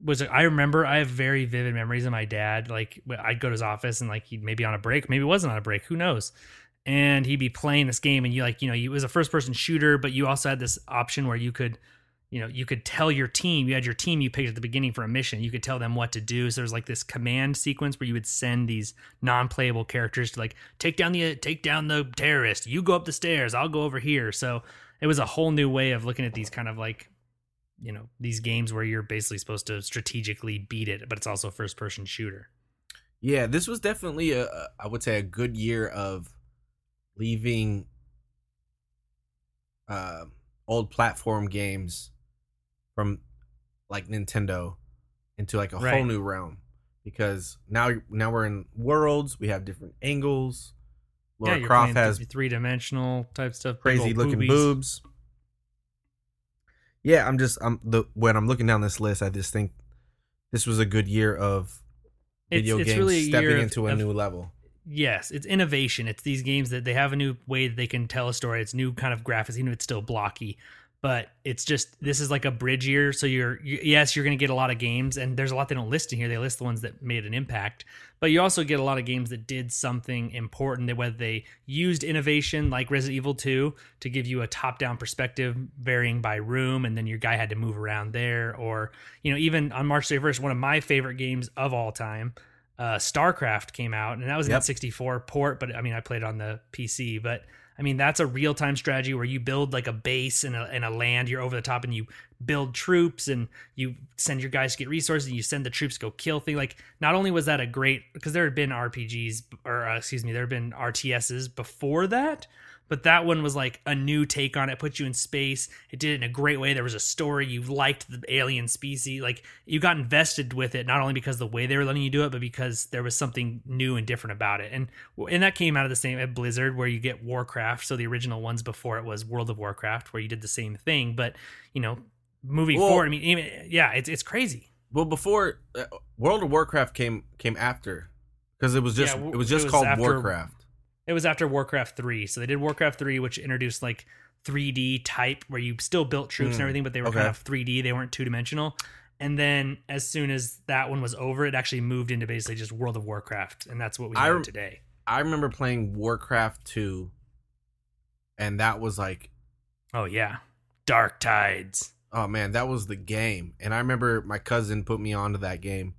was I remember I have very vivid memories of my dad. Like I'd go to his office and like he'd maybe on a break, maybe wasn't on a break, who knows? And he'd be playing this game, and you like you know it was a first person shooter, but you also had this option where you could. You know, you could tell your team. You had your team you picked at the beginning for a mission. You could tell them what to do. So there's like this command sequence where you would send these non-playable characters to like take down the take down the terrorist. You go up the stairs. I'll go over here. So it was a whole new way of looking at these kind of like you know these games where you're basically supposed to strategically beat it but it's also a first person shooter Yeah, this was definitely a I would say a good year of leaving uh, old platform games from like Nintendo into like a whole new realm because now now we're in worlds, we have different angles. Lara you're Croft has three dimensional type stuff crazy looking boobies. boobs. Yeah, I'm just I'm the when I'm looking down this list, I just think this was a good year of video it's games really stepping year of- into a of- new level. yes it's innovation. It's these games that they have a new way that they can tell a story. It's new kind of graphics even if it's still blocky but it's just this is like a bridge year so you're you, yes you're going to get a lot of games and there's a lot they don't list in here they list the ones that made an impact but you also get a lot of games that did something important that whether they used innovation like resident evil 2 to give you a top down perspective varying by room and then your guy had to move around there or you know even on march 31st one of my favorite games of all time uh, StarCraft came out, and that was an Yep. N64 port, but I mean, I played on the PC. But I mean, that's a real time strategy where you build like a base and a, and a land, you're over the top, and you build troops and you send your guys to get resources, and you send the troops go kill things. Like, not only was that a great, because there had been RPGs, or uh, excuse me, there had been RTSs before that. But that one was like a new take on it, put you in space. It did it in a great way. There was a story. You liked the alien species. Like you got invested with it, not only because the way they were letting you do it, but because there was something new and different about it. And and that came out of the same at Blizzard, where you get Warcraft. So the original ones before it was World of Warcraft, where you did the same thing. But you know, moving Well- forward, I mean, even, yeah, it's it's crazy. Well, before uh, World of Warcraft came came after because it was just Yeah, it was it just was called after- Warcraft. It was after Warcraft 3. So they did Warcraft 3, which introduced like 3D type, where you still built troops and Mm, everything, but they were okay. kind of 3D. They weren't two dimensional. And then as soon as that one was over, it actually moved into basically just World of Warcraft. And that's what we I know today. I remember playing Warcraft two, and that was like, Oh, yeah. Dark Tides. oh man, that was the game. And I remember my cousin put me onto that game,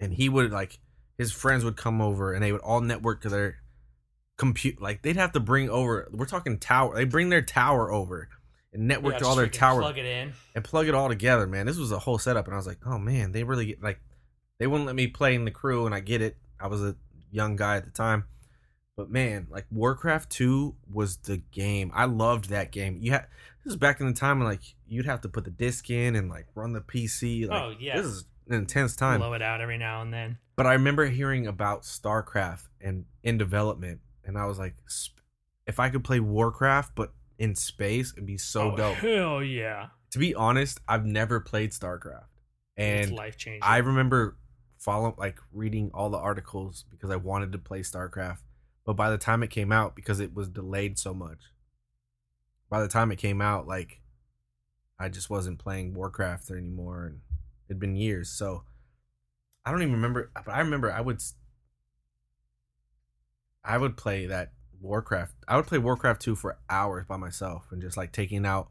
and he would like his friends would come over and they would all network to their compute. Like they'd have to bring over. We're talking tower. They bring their tower over and network to all their tower Plug it in. and plug it all together, man. This was a whole setup, and I was like, oh man, they really get like they wouldn't let me play in the crew, and I get it. I was a young guy at the time, but man, like Warcraft Two was the game. I loved that game. You had this is back in the time when like you'd have to put the disc in and like run the PC. Like, Oh, yeah. this is an intense time. Blow it out every now and then. But I remember hearing about StarCraft and in development, and I was like, if I could play Warcraft but in space, it'd be so oh, dope Hell yeah. to be honest, I've never played StarCraft, and life changing. I remember follow like reading all the articles because I wanted to play StarCraft. But by the time it came out, because it was delayed so much, by the time it came out, like I just wasn't playing Warcraft anymore, and it'd been years. So I don't even remember. But I remember I would, I would play that Warcraft. I would play Warcraft two for hours by myself and just like taking out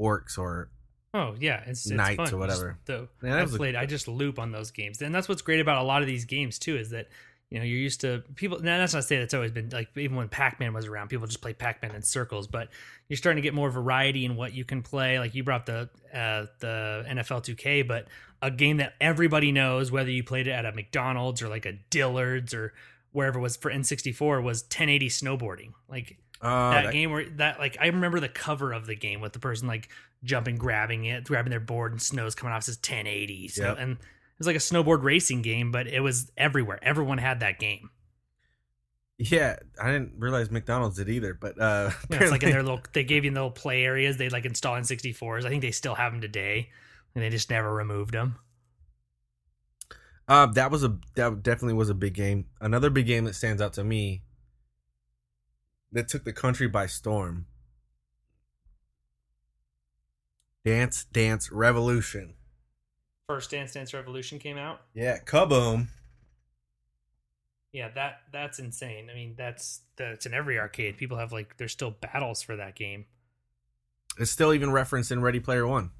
orcs or Oh yeah, it's, it's Knights fun. or whatever. Just, the, I played. I just loop on those games, and that's what's great about a lot of these games too. Is that you know you're used to people. Now that's not to say that's always been like even when Pac Man was around, people just play Pac Man in circles. But you're starting to get more variety in what you can play. Like you brought the uh, the NFL 2K, but a game that everybody knows, whether you played it at a McDonald's or like a Dillard's or wherever it was for N64, was 1080 snowboarding. Like uh, that, that- game where that like I remember the cover of the game with the person like jumping, grabbing it, grabbing their board, and snow's coming off. It says 1080, so, Yep. and it was like a snowboard racing game, but it was everywhere. Everyone had that game. Yeah, I didn't realize McDonald's did either, but uh, [laughs] know, it's like in their little. They gave you in the little play areas. They like install N64s. I think they still have them today, and they just never removed them. Uh, that was a that definitely was a big game. Another big game that stands out to me that took the country by storm. Dance Dance Revolution. First Dance Dance Revolution came out. Yeah, kaboom. Yeah, that that's insane. I mean, that's that's in every arcade. People have like there's still battles for that game. It's still even referenced in Ready Player One.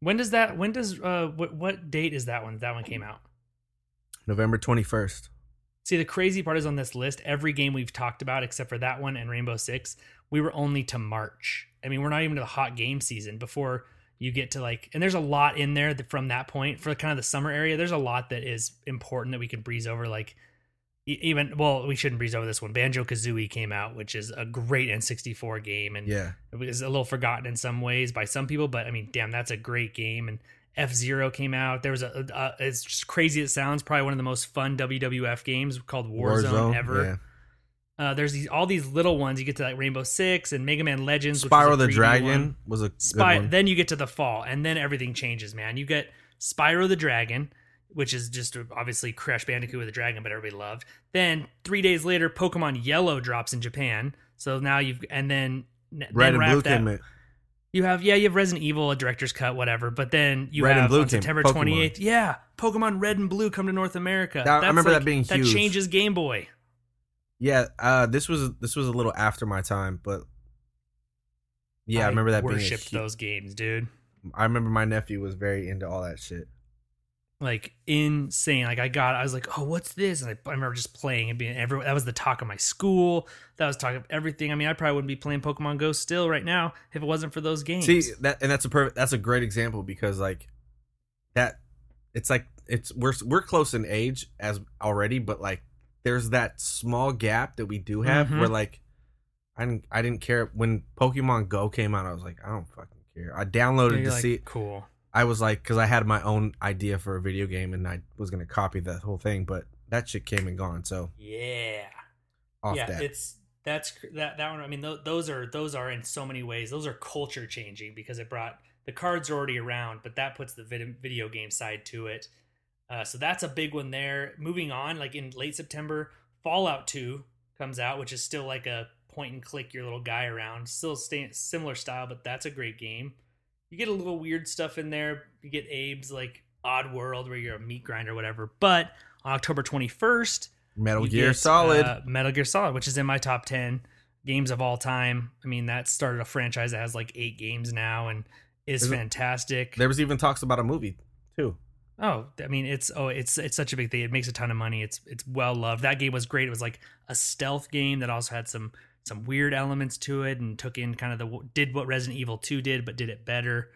When does that? When does uh what what date is that one? That one came out. November twenty first. See, the crazy part is on this list, every game we've talked about except for that one and Rainbow Six, we were only to March. I mean, we're not even to the hot game season before you get to like, and there's a lot in there that from that point for kind of the summer area. There's a lot that is important that we can breeze over. Like, even well, we shouldn't breeze over this one. Banjo Kazooie came out, which is a great N64 game, and Yeah. it was a little forgotten in some ways by some people, but I mean, damn, that's a great game. And F Zero came out. There was a, a, it's just crazy. It sounds probably one of the most fun WWF games called Warzone, ever. Yeah. Uh, there's these all these little ones. You get to like Rainbow Six and Mega Man Legends. Spyro the Dragon one. was a Spy. good one. Then you get to the fall, and then everything changes, man. You get Spyro the Dragon, which is just obviously Crash Bandicoot with a dragon, but everybody loved. Then three days later, Pokemon Yellow drops in Japan. So now you've and then Red then and Blue that- came in. You have yeah, you have Resident Evil, a director's cut, whatever. But then you Red and have Blue on came- September twenty eighth. Yeah, Pokemon Red and Blue come to North America. That- I remember that like- being That changes Game Boy. Yeah, uh, this was this was a little after my time, but yeah, I, remember that being. a worshipped hu- those games, dude. I remember my nephew was very into all that shit. Like insane. Like I got, I was like, oh, what's this? And I, I remember just playing and being every. That was the talk of my school. That was talk of everything. I mean, I probably wouldn't be playing Pokemon Go still right now if it wasn't for those games. See that, and that's a perfect. That's a great example because like that, it's like it's we're we're close in age as already, but like there's that small gap that we do have Mhm. where like I didn't I didn't care when Pokemon Go came out. I was like I don't fucking care. I downloaded You're to like, see. cool. I was like because I had my own idea for a video game and I was gonna copy that whole thing, but that shit came and gone. So Yeah. off yeah, that. it's that's that that one. I mean, th- those are those are in so many ways. Those are culture changing because it brought the cards are already around, but that puts the vid- video game side to it. Uh, so that's a big one there. Moving on, like in late September, Fallout Two comes out, which is still like a point and click your little guy around. Still stay, similar style, but that's a great game. You get a little weird stuff in there. You get Abe's like Oddworld where you're a meat grinder or whatever. But on October 21st, Metal Gear get, Solid. uh, Metal Gear Solid, which is in my top 10 games of all time. I mean, that started a franchise that has like eight games now and is it- fantastic. there was even talks about a movie too. Oh, I mean, it's oh, it's it's such a big thing. It makes a ton of money. It's it's well loved. That game was great. It was like a stealth game that also had some some weird elements to it and took in kind of the did what Resident Evil 2 did but did it better.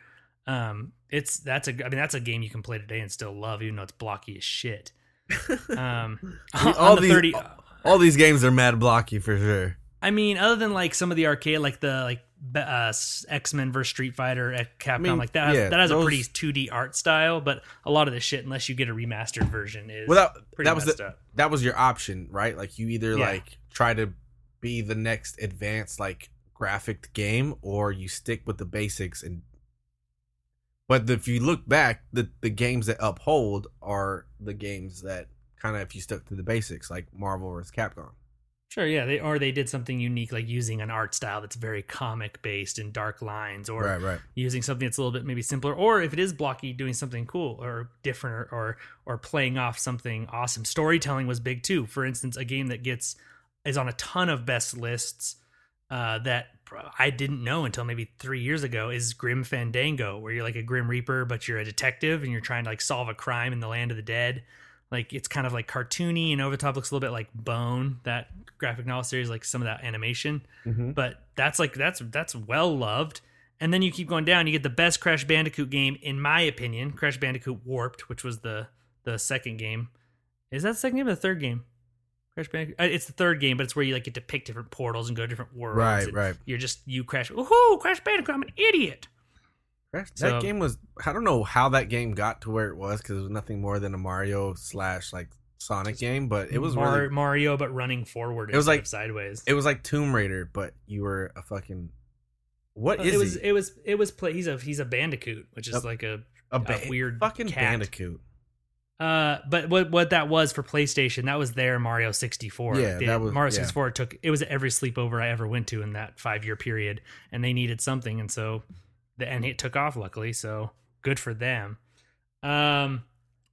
Um it's that's a I mean that's a game you can play today and still love even though it's blocky as shit. [laughs] Um all the these 30 all these games are mad blocky for sure. I mean, other than like some of the arcade, like the like uh, X Men versus Street Fighter at Capcom, mean, like that. Has, yeah, that has those- a pretty 2D art style, but a lot of the shit, unless you get a remastered version, is Well, that, pretty that was the, up. that was your option, right? Like you either Yeah. like try to be the next advanced like graphic game, or you stick with the basics. And but if you look back, the the games that uphold are the games that kind of if you stuck to the basics, like Marvel vs. Capcom. Sure, yeah, they or they did something unique, like using an art style that's very comic based and dark lines, or right, right. using something that's a little bit maybe simpler, or if it is blocky, doing something cool or different, or or, or playing off something awesome. Storytelling was big too. For instance, a game that gets is on a ton of best lists uh, that I didn't know until maybe three years ago is Grim Fandango, where you're like a Grim Reaper, but you're a detective and you're trying to like solve a crime in the land of the dead. Like it's kind of like cartoony and over the top, looks a little bit like Bone, that graphic novel series, like some of that animation Mm-hmm. but that's like that's that's well loved. And then you keep going down, you get the best Crash Bandicoot game in my opinion, Crash Bandicoot Warped, which was the the second game. Is that the second game or the third game? Crash Bandicoot. uh, It's the third game, but it's where you like get to pick different portals and go to different worlds. Right, right. You're just you Crash. Woohoo! Crash Bandicoot! I'm an idiot. That So- game was I don't know how that game got to where it was because it was nothing more than a Mario slash like Sonic game, but it was Mar- really Mario, but running forward. It was like- sideways. it was like Tomb Raider, but you were a fucking what Uh, is it was he? it was it was play. He's a he's a bandicoot, which is Yep. like a a, a weird fucking cat. bandicoot. Uh, but what what that was for PlayStation, that was their Mario 64. Yeah, The- that was- Mario yeah. 64 took it was every sleepover I ever went to in that five year period, and they needed something, and so the and it took off luckily, so good for them. Um,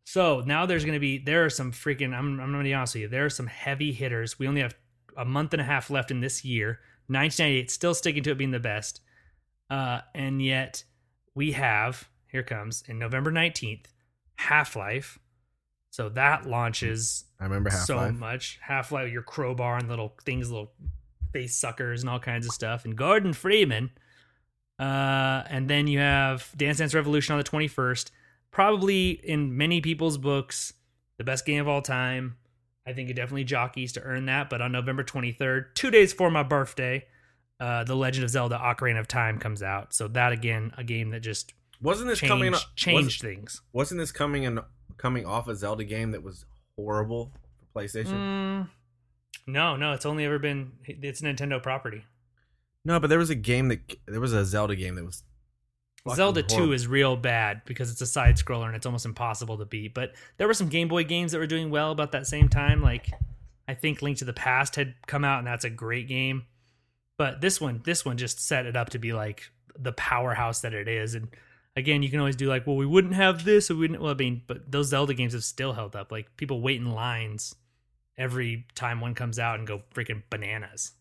so now there's gonna be there are some freaking I'm I'm gonna be honest with you, there are some heavy hitters. We only have a month and a half left in this year. 1998 still sticking to it being the best, uh, and yet we have here comes in November 19th Half Life. So that launches I remember Half so much. Half Life, your crowbar and little things, little face suckers and all kinds of stuff. And Gordon Freeman. Uh, and then you have Dance Dance Revolution on the 21st. Probably in many people's books, the best game of all time. I think it definitely jockeys to earn that. But on November 23rd, two days before my birthday, uh, The Legend of Zelda Ocarina of Time comes out. So that again, a game that just Wasn't this coming? changed, changed things. Was, not this coming in coming off a Zelda game that was horrible for PlayStation? Mm, no, no, it's only ever been it's Nintendo property. No, but there was a game that there was a Zelda game that was Zelda 2 is real bad because it's a side scroller and it's almost impossible to beat. But there were some Game Boy games that were doing well about that same time. Like I think Link to the Past had come out and that's a great game. But this one, this one just set it up to be like the powerhouse that it is. And again, you can always do like, well, we wouldn't have this, we wouldn't. Well, I mean, but those Zelda games have still held up. Like people wait in lines every time one comes out and go freaking bananas.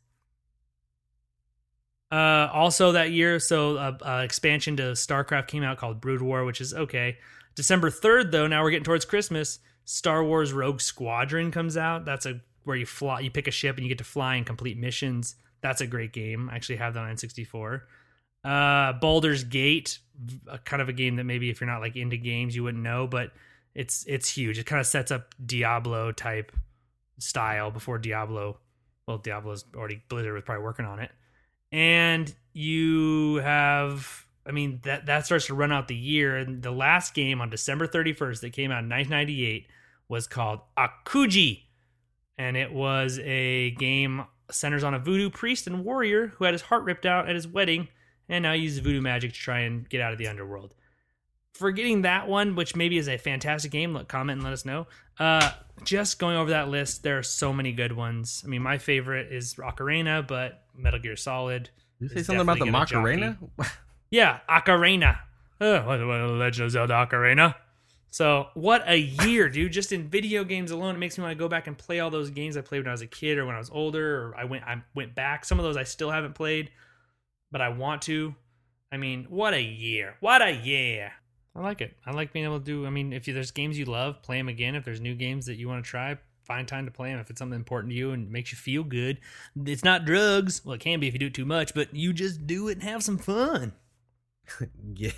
Uh, also that year, so uh, uh, expansion to StarCraft came out called Brood War, which is okay. December third, though, now we're getting towards Christmas. Star Wars Rogue Squadron comes out. That's a where you fly, you pick a ship and you get to fly and complete missions. That's a great game. I actually have that on N64. Uh, Baldur's Gate, uh, kind of a game that maybe if you're not like into games, you wouldn't know, but it's it's huge. It kind of sets up Diablo type style before Diablo. Well, Diablo's already Blizzard was probably working on it and you have i mean that that starts to run out the year and the last game on december 31st that came out in 1998 was called akuji and it was a game centers on a voodoo priest and warrior who had his heart ripped out at his wedding and now uses voodoo magic to try and get out of the underworld forgetting that one which maybe is a fantastic game let comment and let us know uh just going over that list there are so many good ones i mean my favorite is ocarina but metal gear solid Did you say something about the Macarena? yeah, Ocarina. Oh, Legend of Zelda Ocarina. So what a year, dude! [laughs] Just in video games alone, it makes me want to go back and play all those games I played when I was a kid or when I was older, or I went I went back. Some of those I still haven't played, but I want to. I mean, what a year! What a year! I like it. I like being able to do. I mean, if you, there's games you love, play them again. If there's new games that you want to try, find time to play them. If it's something important to you and makes you feel good, it's not drugs. Well, it can be if you do it too much, but you just do it and have some fun. [laughs] yeah,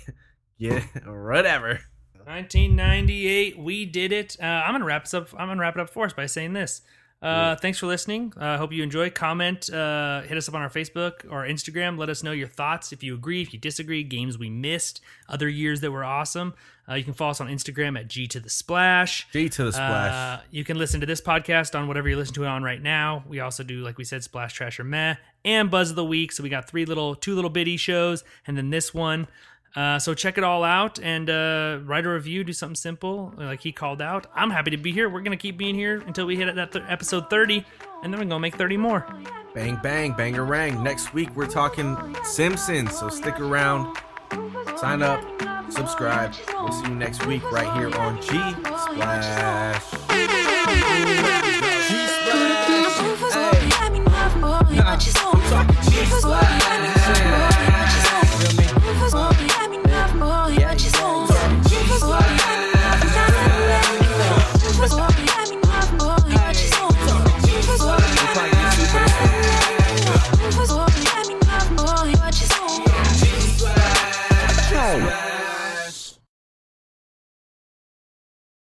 yeah, whatever. 1998, we did it. Uh, I'm gonna wrap this up. I'm gonna wrap it up for us by saying this. Uh, thanks for listening. I uh, hope you enjoy. Comment, uh, hit us up on our Facebook or Instagram. Let us know your thoughts. If you agree, if you disagree, games we missed, other years that were awesome. Uh, you can follow us on Instagram at G to the Splash. G to the splash. Uh, you can listen to this podcast on whatever you listen to it on right now. We also do, like we said, Splash Trash or Meh and Buzz of the Week. So we got three little, two little bitty shows, and then this one. Uh, so check it all out and uh, write a review. Do something simple, like he called out. I'm happy to be here. We're gonna keep being here until we hit that th- episode 30, and then we're gonna make 30 more. bang bang, banger rang. Next week we're talking Simpsons, so stick around. Sign up, subscribe. We'll see you next week right here on G Splash. Just